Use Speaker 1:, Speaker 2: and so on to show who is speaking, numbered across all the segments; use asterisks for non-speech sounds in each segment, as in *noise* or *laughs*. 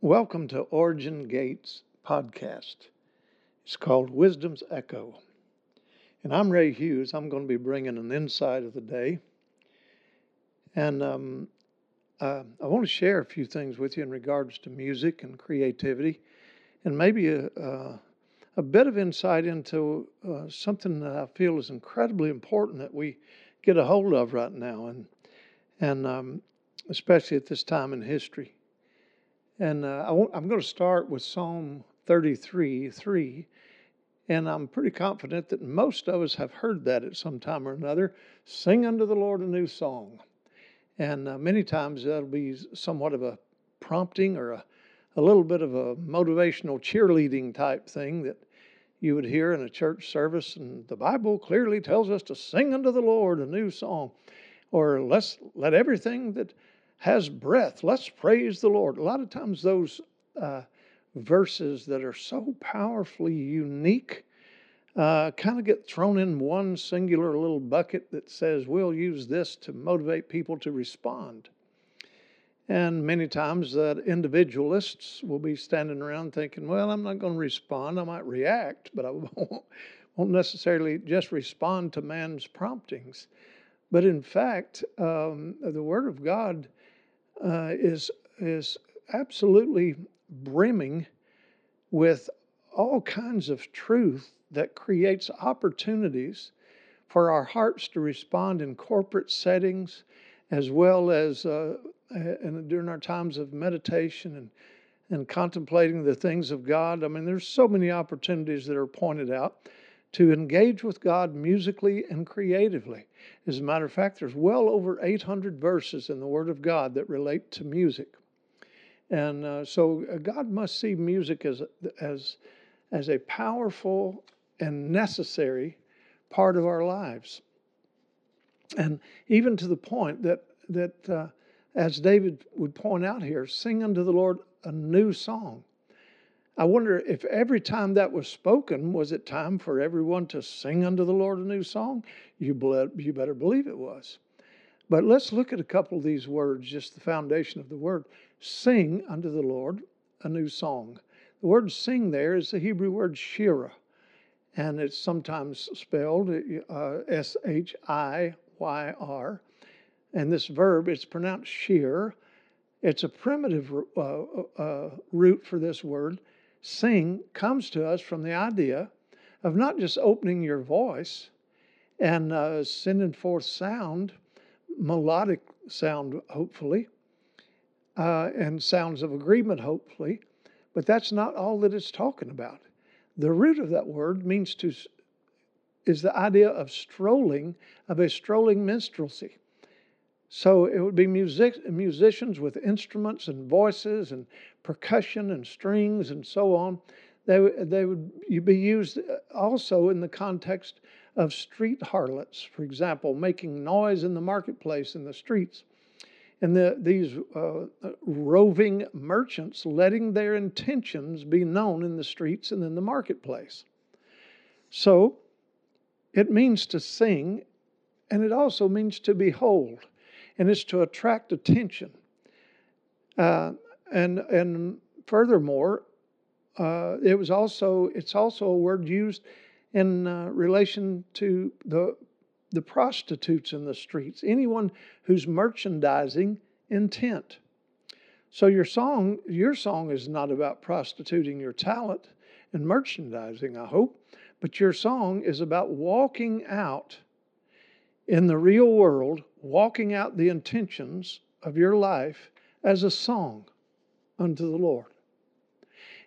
Speaker 1: Welcome to Origin Gates podcast. It's called Wisdom's Echo. And I'm Ray Hughes. I'm going to be bringing an insight of the day. And um, uh, I want to share a few things with you in regards to music and creativity, and maybe a, a, a bit of insight into uh, something that I feel is incredibly important that we get a hold of right now, and, and um, especially at this time in history. And uh, I am going to start with Psalm 33 3. And I'm pretty confident that most of us have heard that at some time or another. Sing unto the Lord a new song. And uh, many times that'll be somewhat of a prompting or a, a little bit of a motivational cheerleading type thing that you would hear in a church service. And the Bible clearly tells us to sing unto the Lord a new song. Or let's let everything that has breath. Let's praise the Lord. A lot of times, those uh, verses that are so powerfully unique uh, kind of get thrown in one singular little bucket that says we'll use this to motivate people to respond. And many times that individualists will be standing around thinking, well, I'm not going to respond. I might react, but I *laughs* won't, won't necessarily just respond to man's promptings. But in fact, um, the Word of God uh, is is absolutely brimming with all kinds of truth that creates opportunities for our hearts to respond in corporate settings as well as uh, and during our times of meditation and and contemplating the things of God. I mean, there's so many opportunities that are pointed out to engage with God musically and creatively. As a matter of fact, there's well over 800 verses in the Word of God that relate to music. And uh, so uh, God must see music as, as, as a powerful and necessary part of our lives. And even to the point that, that uh, as David would point out here, sing unto the Lord a new song. I wonder if every time that was spoken, was it time for everyone to sing unto the Lord a new song? You, you better believe it was. But let's look at a couple of these words, just the foundation of the word. Sing unto the Lord a new song. The word sing there is the Hebrew word shira, and it's sometimes spelled uh, S H I Y R. And this verb, it's pronounced shear. It's a primitive uh, uh, root for this word sing comes to us from the idea of not just opening your voice and uh, sending forth sound, melodic sound, hopefully, uh, and sounds of agreement, hopefully, but that's not all that it's talking about. The root of that word means to is the idea of strolling, of a strolling minstrelsy. So it would be music, musicians with instruments and voices and percussion and strings and so on. They, they would be used also in the context of street harlots, for example, making noise in the marketplace in the streets. And the, these uh, roving merchants letting their intentions be known in the streets and in the marketplace. So it means to sing, and it also means to behold and it's to attract attention. Uh, and and furthermore, uh, it was also it's also a word used in uh, relation to the the prostitutes in the streets, anyone who's merchandising intent. So your song, your song is not about prostituting your talent and merchandising, I hope, but your song is about walking out in the real world, walking out the intentions of your life as a song unto the Lord.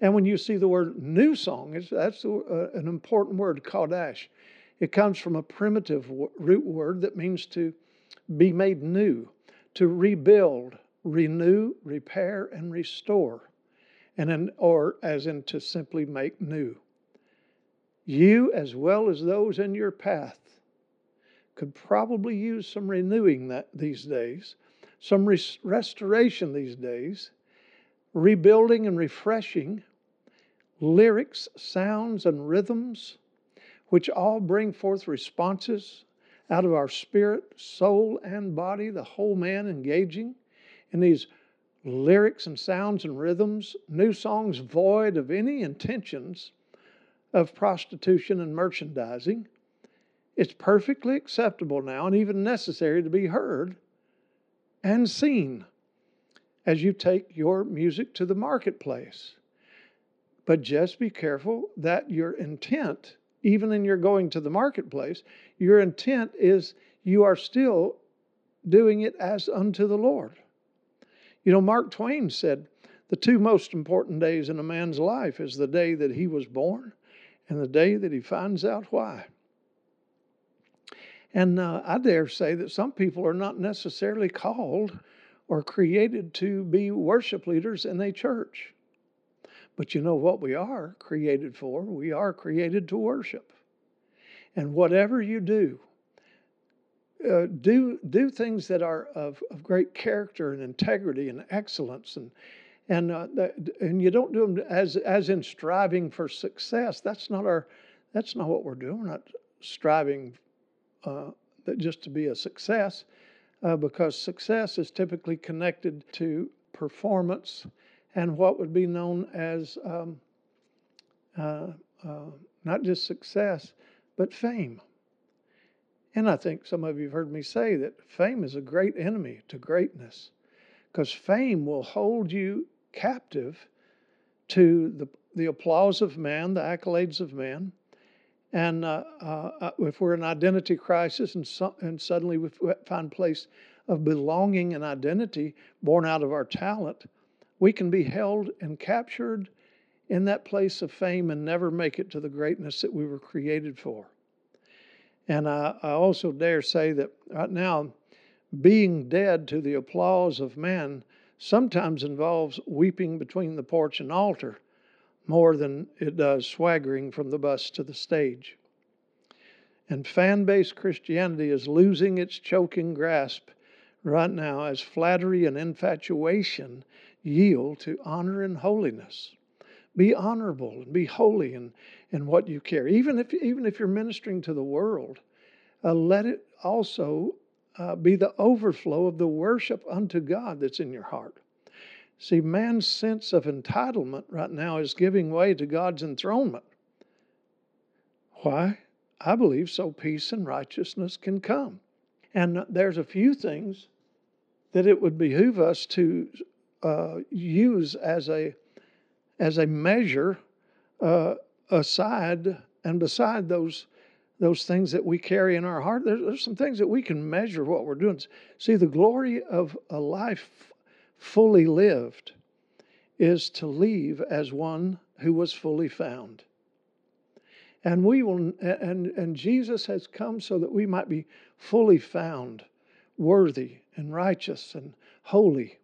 Speaker 1: And when you see the word new song, that's uh, an important word, chadash. It comes from a primitive root word that means to be made new, to rebuild, renew, repair, and restore, and in, or as in to simply make new. You, as well as those in your path, could probably use some renewing that these days, some res- restoration these days, rebuilding and refreshing, lyrics, sounds, and rhythms, which all bring forth responses out of our spirit, soul, and body, the whole man engaging in these lyrics and sounds and rhythms, new songs void of any intentions of prostitution and merchandising. It's perfectly acceptable now and even necessary to be heard and seen as you take your music to the marketplace. But just be careful that your intent, even in your going to the marketplace, your intent is you are still doing it as unto the Lord. You know, Mark Twain said, the two most important days in a man's life is the day that he was born and the day that he finds out why. And uh, I dare say that some people are not necessarily called or created to be worship leaders in a church. But you know what we are created for? We are created to worship. And whatever you do, uh, do do things that are of, of great character and integrity and excellence and and uh, and you don't do them as as in striving for success. That's not our that's not what we're doing. We're not striving uh, just to be a success, uh, because success is typically connected to performance and what would be known as um, uh, uh, not just success, but fame. And I think some of you have heard me say that fame is a great enemy to greatness because fame will hold you captive to the, the applause of man, the accolades of man. And uh, uh, uh if we're in identity crisis and, so, and suddenly we find place of belonging and identity born out of our talent, we can be held and captured in that place of fame and never make it to the greatness that we were created for. And I, I also dare say that right now, being dead to the applause of man sometimes involves weeping between the porch and altar more than it does swaggering from the bus to the stage. And fan based Christianity is losing its choking grasp right now as flattery and infatuation yield to honor and holiness. Be honorable and be holy in, in what you carry. Even if, even if you're ministering to the world, uh, let it also uh, be the overflow of the worship unto God that's in your heart. See, man's sense of entitlement right now is giving way to God's enthronement. Why? I believe so peace and righteousness can come. And there's a few things that it would behoove us to uh, use as a as a measure uh, aside and beside those those things that we carry in our heart. There's, there's some things that we can measure what we're doing. See, the glory of a life fully lived is to leave as one who was fully found. And we will and and Jesus has come so that we might be fully found, worthy and righteous and holy,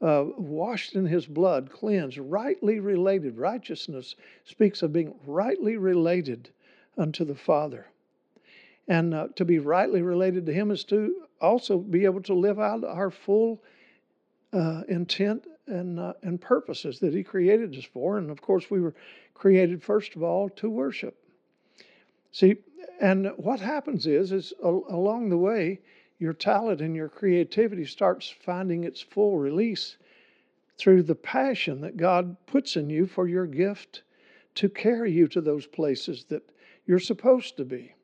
Speaker 1: uh, washed in his blood, cleansed, rightly related. Righteousness speaks of being rightly related unto the Father. And uh, to be rightly related to him is to also be able to live out our full uh, intent and, uh, and purposes that He created us for. And of course, we were created first of all to worship. See, and what happens is, is along the way, your talent and your creativity starts finding its full release through the passion that God puts in you for your gift to carry you to those places that you're supposed to be.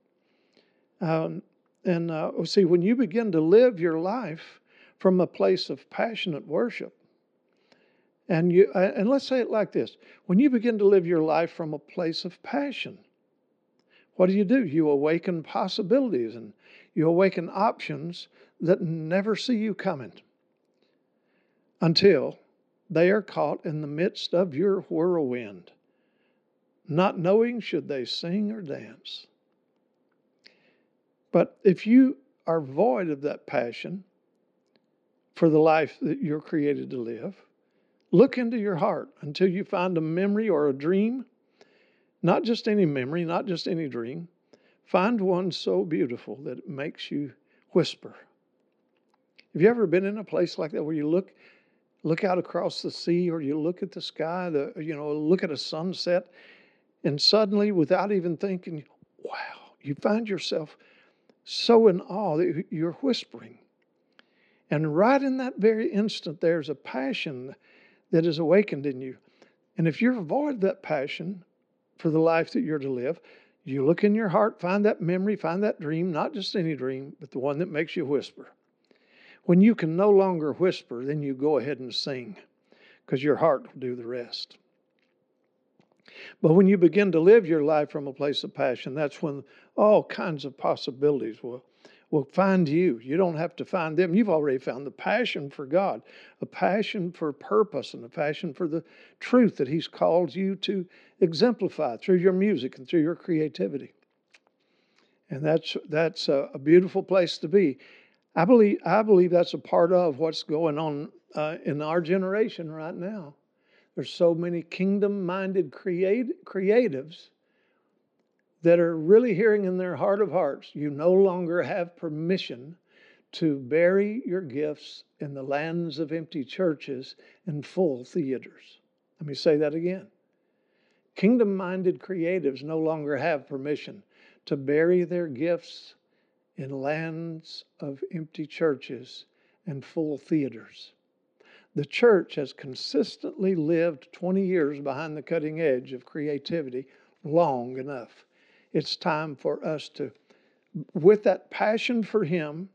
Speaker 1: Um, and uh, see, when you begin to live your life from a place of passionate worship. And you uh, and let's say it like this. When you begin to live your life from a place of passion, what do you do? You awaken possibilities and you awaken options that never see you coming until they are caught in the midst of your whirlwind, not knowing should they sing or dance. But if you are void of that passion, for the life that you're created to live. Look into your heart until you find a memory or a dream, not just any memory, not just any dream. Find one so beautiful that it makes you whisper. Have you ever been in a place like that where you look look out across the sea or you look at the sky, the you know, look at a sunset and suddenly without even thinking, wow, you find yourself so in awe that you're whispering And right in that very instant, there's a passion that is awakened in you. And if you avoid that passion for the life that you're to live, you look in your heart, find that memory, find that dream, not just any dream, but the one that makes you whisper. When you can no longer whisper, then you go ahead and sing because your heart will do the rest. But when you begin to live your life from a place of passion, that's when all kinds of possibilities will, will find you. You don't have to find them. You've already found the passion for God, a passion for purpose, and a passion for the truth that He's called you to exemplify through your music and through your creativity. And that's, that's a, a beautiful place to be. I believe, I believe that's a part of what's going on uh, in our generation right now. There's so many kingdom minded create, creatives that are really hearing in their heart of hearts you no longer have permission to bury your gifts in the lands of empty churches and full theaters. Let me say that again. Kingdom minded creatives no longer have permission to bury their gifts in lands of empty churches and full theaters. The church has consistently lived 20 years behind the cutting edge of creativity long enough. It's time for us to, with that passion for Him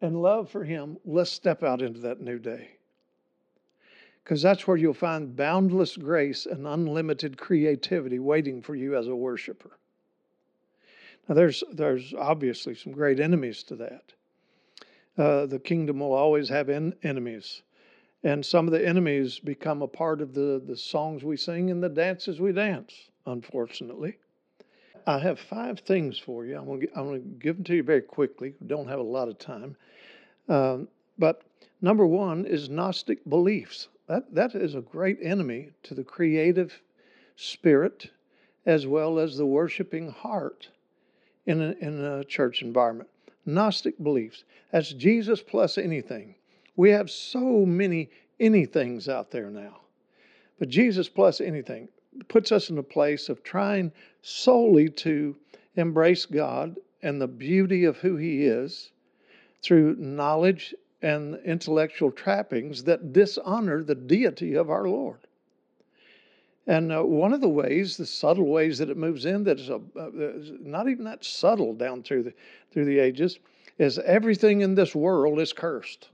Speaker 1: and love for Him, let's step out into that new day. Because that's where you'll find boundless grace and unlimited creativity waiting for you as a worshiper. Now, there's, there's obviously some great enemies to that. Uh, the kingdom will always have en- enemies. And some of the enemies become a part of the, the songs we sing and the dances we dance, unfortunately. I have five things for you. I'm going to, give them to you very quickly. We don't have a lot of time. Um, but number one is Gnostic beliefs. That, that is a great enemy to the creative spirit as well as the worshiping heart in a, in a church environment. Gnostic beliefs. That's Jesus plus anything. We have so many anythings out there now. But Jesus plus anything puts us in a place of trying solely to embrace God and the beauty of who He is through knowledge and intellectual trappings that dishonor the deity of our Lord. And uh, one of the ways, the subtle ways that it moves in, that is a, uh, not even that subtle down through the through the ages, is everything in this world is cursed.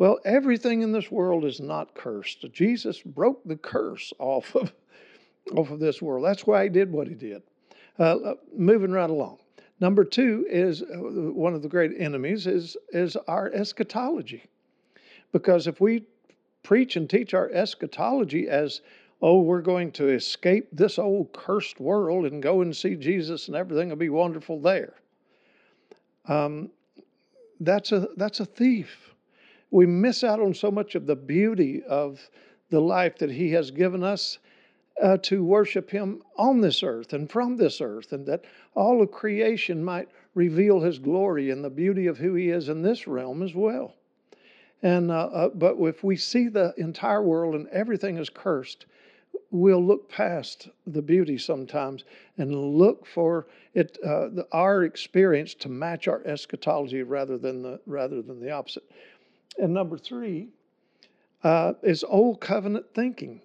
Speaker 1: Well, everything in this world is not cursed. Jesus broke the curse off of *laughs* off of this world. That's why he did what he did. Uh, uh moving right along. Number two is uh, one of the great enemies is is our eschatology, because if we preach and teach our eschatology as oh, we're going to escape this old cursed world and go and see Jesus and everything will be wonderful there. Um, that's a that's a thief. We miss out on so much of the beauty of the life that He has given us uh, to worship Him on this earth and from this earth, and that all of creation might reveal His glory and the beauty of who He is in this realm as well. And uh, uh, but if we see the entire world and everything is cursed, we'll look past the beauty sometimes and look for it uh, the, our experience to match our eschatology rather than the rather than the opposite. And number three uh, is old covenant thinking.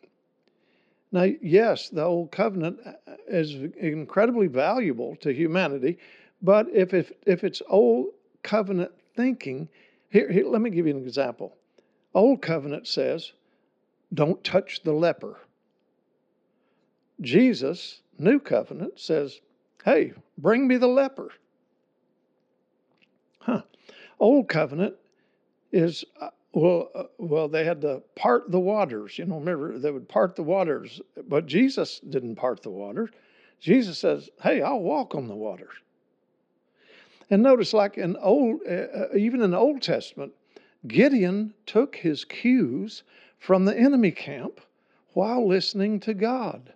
Speaker 1: Now, yes, the old covenant uh, is incredibly valuable to humanity, but if if, if it's old covenant thinking, here, here, let me give you an example. Old covenant says, don't touch the leper. Jesus, new covenant, says, hey, bring me the leper. Huh. Old covenant is, uh, well, uh, well, they had to part the waters. You know, remember, they would part the waters, but Jesus didn't part the waters. Jesus says, hey, I'll walk on the waters. And notice, like in old, uh, uh, even in the Old Testament, Gideon took his cues from the enemy camp while listening to God.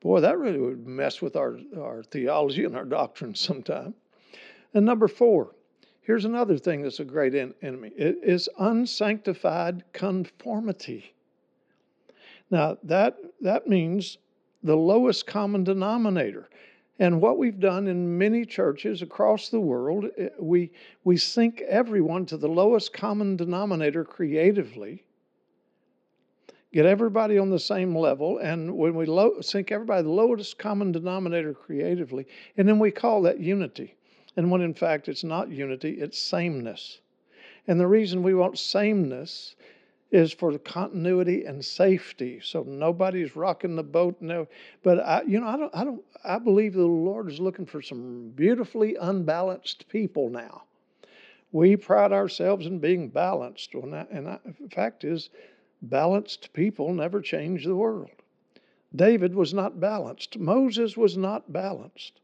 Speaker 1: Boy, that really would mess with our, our theology and our doctrine *laughs* sometime. And number four, here's another thing that's a great en- enemy it is unsanctified conformity. Now, that, that means the lowest common denominator. And what we've done in many churches across the world, eh, we, we sink everyone to the lowest common denominator creatively, get everybody on the same level, and when we sink everybody the lowest common denominator creatively, and then we call that unity. And when in fact it's not unity, it's sameness. And the reason we want sameness is for continuity and safety, so nobody's rocking the boat. No, but I, you know, I don't, I don't, I believe the Lord is looking for some beautifully unbalanced people now. We pride ourselves in being balanced, and, I, and I, the fact is, balanced people never change the world. David was not balanced. Moses was not balanced.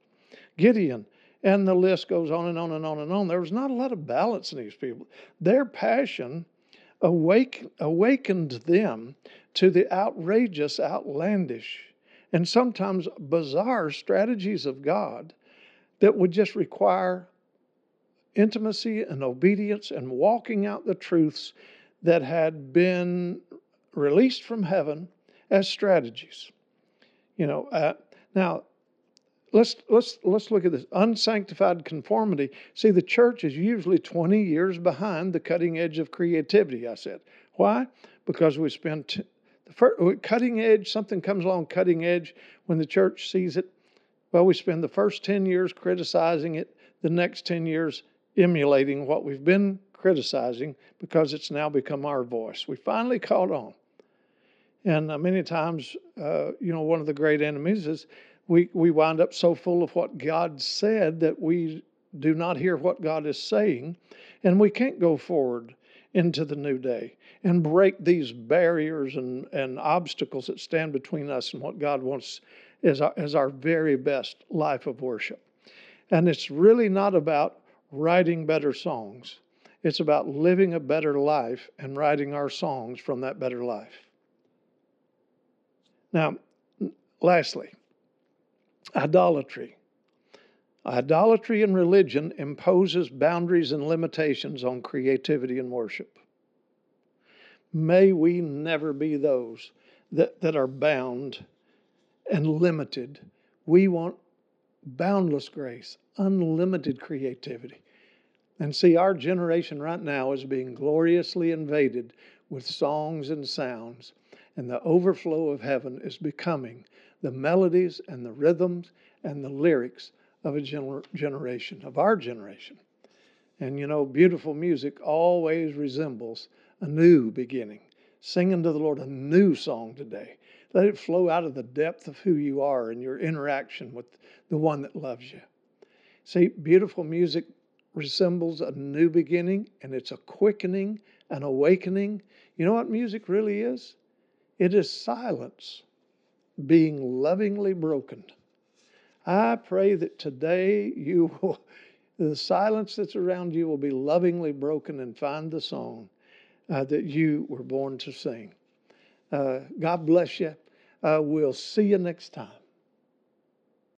Speaker 1: Gideon, and the list goes on and on and on and on. There was not a lot of balance in these people. Their passion awake, awakened them to the outrageous, outlandish, and sometimes bizarre strategies of God that would just require intimacy and obedience and walking out the truths that had been released from heaven as strategies. You know, uh, now let's let's let's look at this unsanctified conformity. See, the church is usually 20 years behind the cutting edge of creativity. I said, why? Because we spend t- the first, cutting edge. Something comes along cutting edge when the church sees it. Well, we spend the first 10 years criticizing it, the next 10 years emulating what we've been criticizing because it's now become our voice. We finally caught on. And uh, many times, uh, you know, one of the great enemies is we, we wind up so full of what God said that we do not hear what God is saying, and we can't go forward into the new day and break these barriers and, and obstacles that stand between us and what God wants as our, as our very best life of worship. And it's really not about writing better songs, it's about living a better life and writing our songs from that better life. Now, lastly, Idolatry. Idolatry in religion imposes boundaries and limitations on creativity and worship. May we never be those that, that are bound and limited. We want boundless grace, unlimited creativity. And see, our generation right now is being gloriously invaded with songs and sounds, and the overflow of heaven is becoming the melodies and the rhythms and the lyrics of a gener- generation, of our generation. And you know, beautiful music always resembles a new beginning. Sing unto the Lord a new song today. Let it flow out of the depth of who you are and your interaction with the one that loves you. See, beautiful music resembles a new beginning and it's a quickening, an awakening. You know what music really is? It is silence being lovingly broken. I pray that today you *laughs* will, the silence that's around you will be lovingly broken and find the song uh, that you were born to sing. Uh, God bless you. Uh, we'll see you next time.